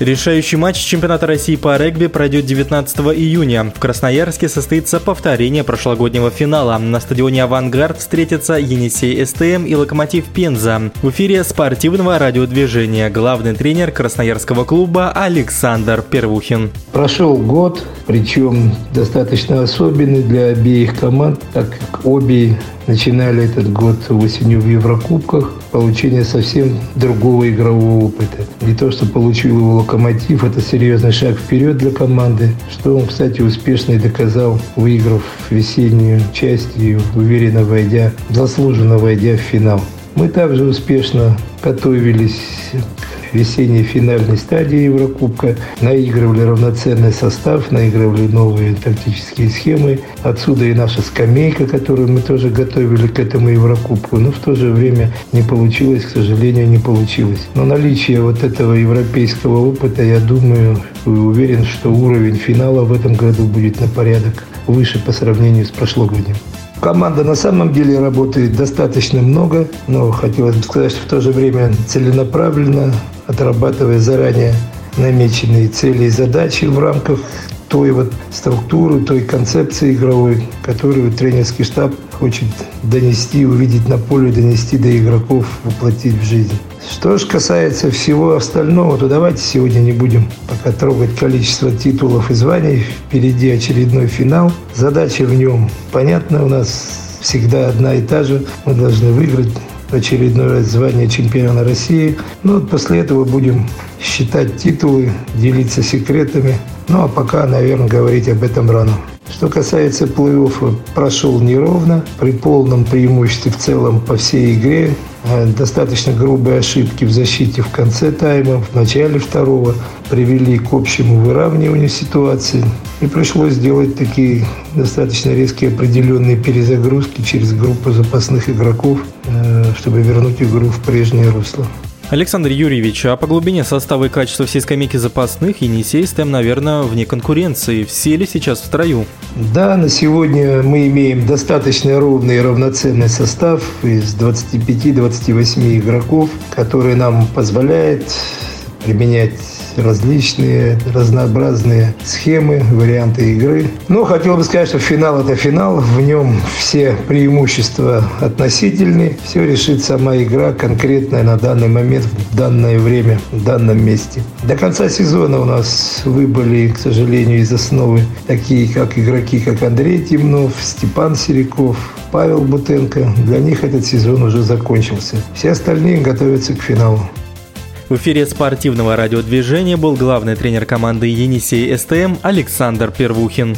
Решающий матч. Чемпионата России по регби пройдет 19 июня. В Красноярске состоится повторение прошлогоднего финала. На стадионе «Авангард» встретятся Енисей СТМ и «Локомотив Пенза». В эфире спортивного радиодвижения главный тренер красноярского клуба Александр Первухин. Прошел год, причем достаточно особенный для обеих команд, так как обе начинали этот год осенью в Еврокубках, получение совсем другого игрового опыта. Не то, что получил его «Локомотив», это серьезный шаг вперед для команды, что он, кстати, успешно и доказал, выиграв весеннюю часть и уверенно войдя, заслуженно войдя в финал. Мы также успешно готовились весенней финальной стадии Еврокубка, наигрывали равноценный состав, наигрывали новые тактические схемы. Отсюда и наша скамейка, которую мы тоже готовили к этому Еврокубку. Но в то же время не получилось, к сожалению, не получилось. Но наличие вот этого европейского опыта, я думаю, и уверен, что уровень финала в этом году будет на порядок выше по сравнению с прошлогодним. Команда на самом деле работает достаточно много, но хотелось бы сказать, что в то же время целенаправленно, отрабатывая заранее намеченные цели и задачи в рамках той вот структуры, той концепции игровой, которую тренерский штаб хочет донести, увидеть на поле, донести до игроков, воплотить в жизнь. Что же касается всего остального, то давайте сегодня не будем пока трогать количество титулов и званий. Впереди очередной финал. Задача в нем понятна у нас всегда одна и та же. Мы должны выиграть очередной раз звание чемпиона России. Ну вот после этого будем считать титулы, делиться секретами. Ну а пока, наверное, говорить об этом рано. Что касается плей-оффа, прошел неровно, при полном преимуществе в целом по всей игре. Э, достаточно грубые ошибки в защите в конце тайма, в начале второго привели к общему выравниванию ситуации. И пришлось сделать такие достаточно резкие определенные перезагрузки через группу запасных игроков, чтобы вернуть игру в прежнее русло. Александр Юрьевич, а по глубине состава и качеству всей скамейки запасных Енисей с тем, наверное, вне конкуренции. Все ли сейчас в строю? Да, на сегодня мы имеем достаточно ровный и равноценный состав из 25-28 игроков, который нам позволяет применять различные, разнообразные схемы, варианты игры. Но хотел бы сказать, что финал – это финал, в нем все преимущества относительны, все решит сама игра конкретная на данный момент, в данное время, в данном месте. До конца сезона у нас выбыли, к сожалению, из основы такие как игроки, как Андрей Темнов, Степан Сериков, Павел Бутенко. Для них этот сезон уже закончился. Все остальные готовятся к финалу. В эфире спортивного радиодвижения был главный тренер команды «Енисей СТМ» Александр Первухин.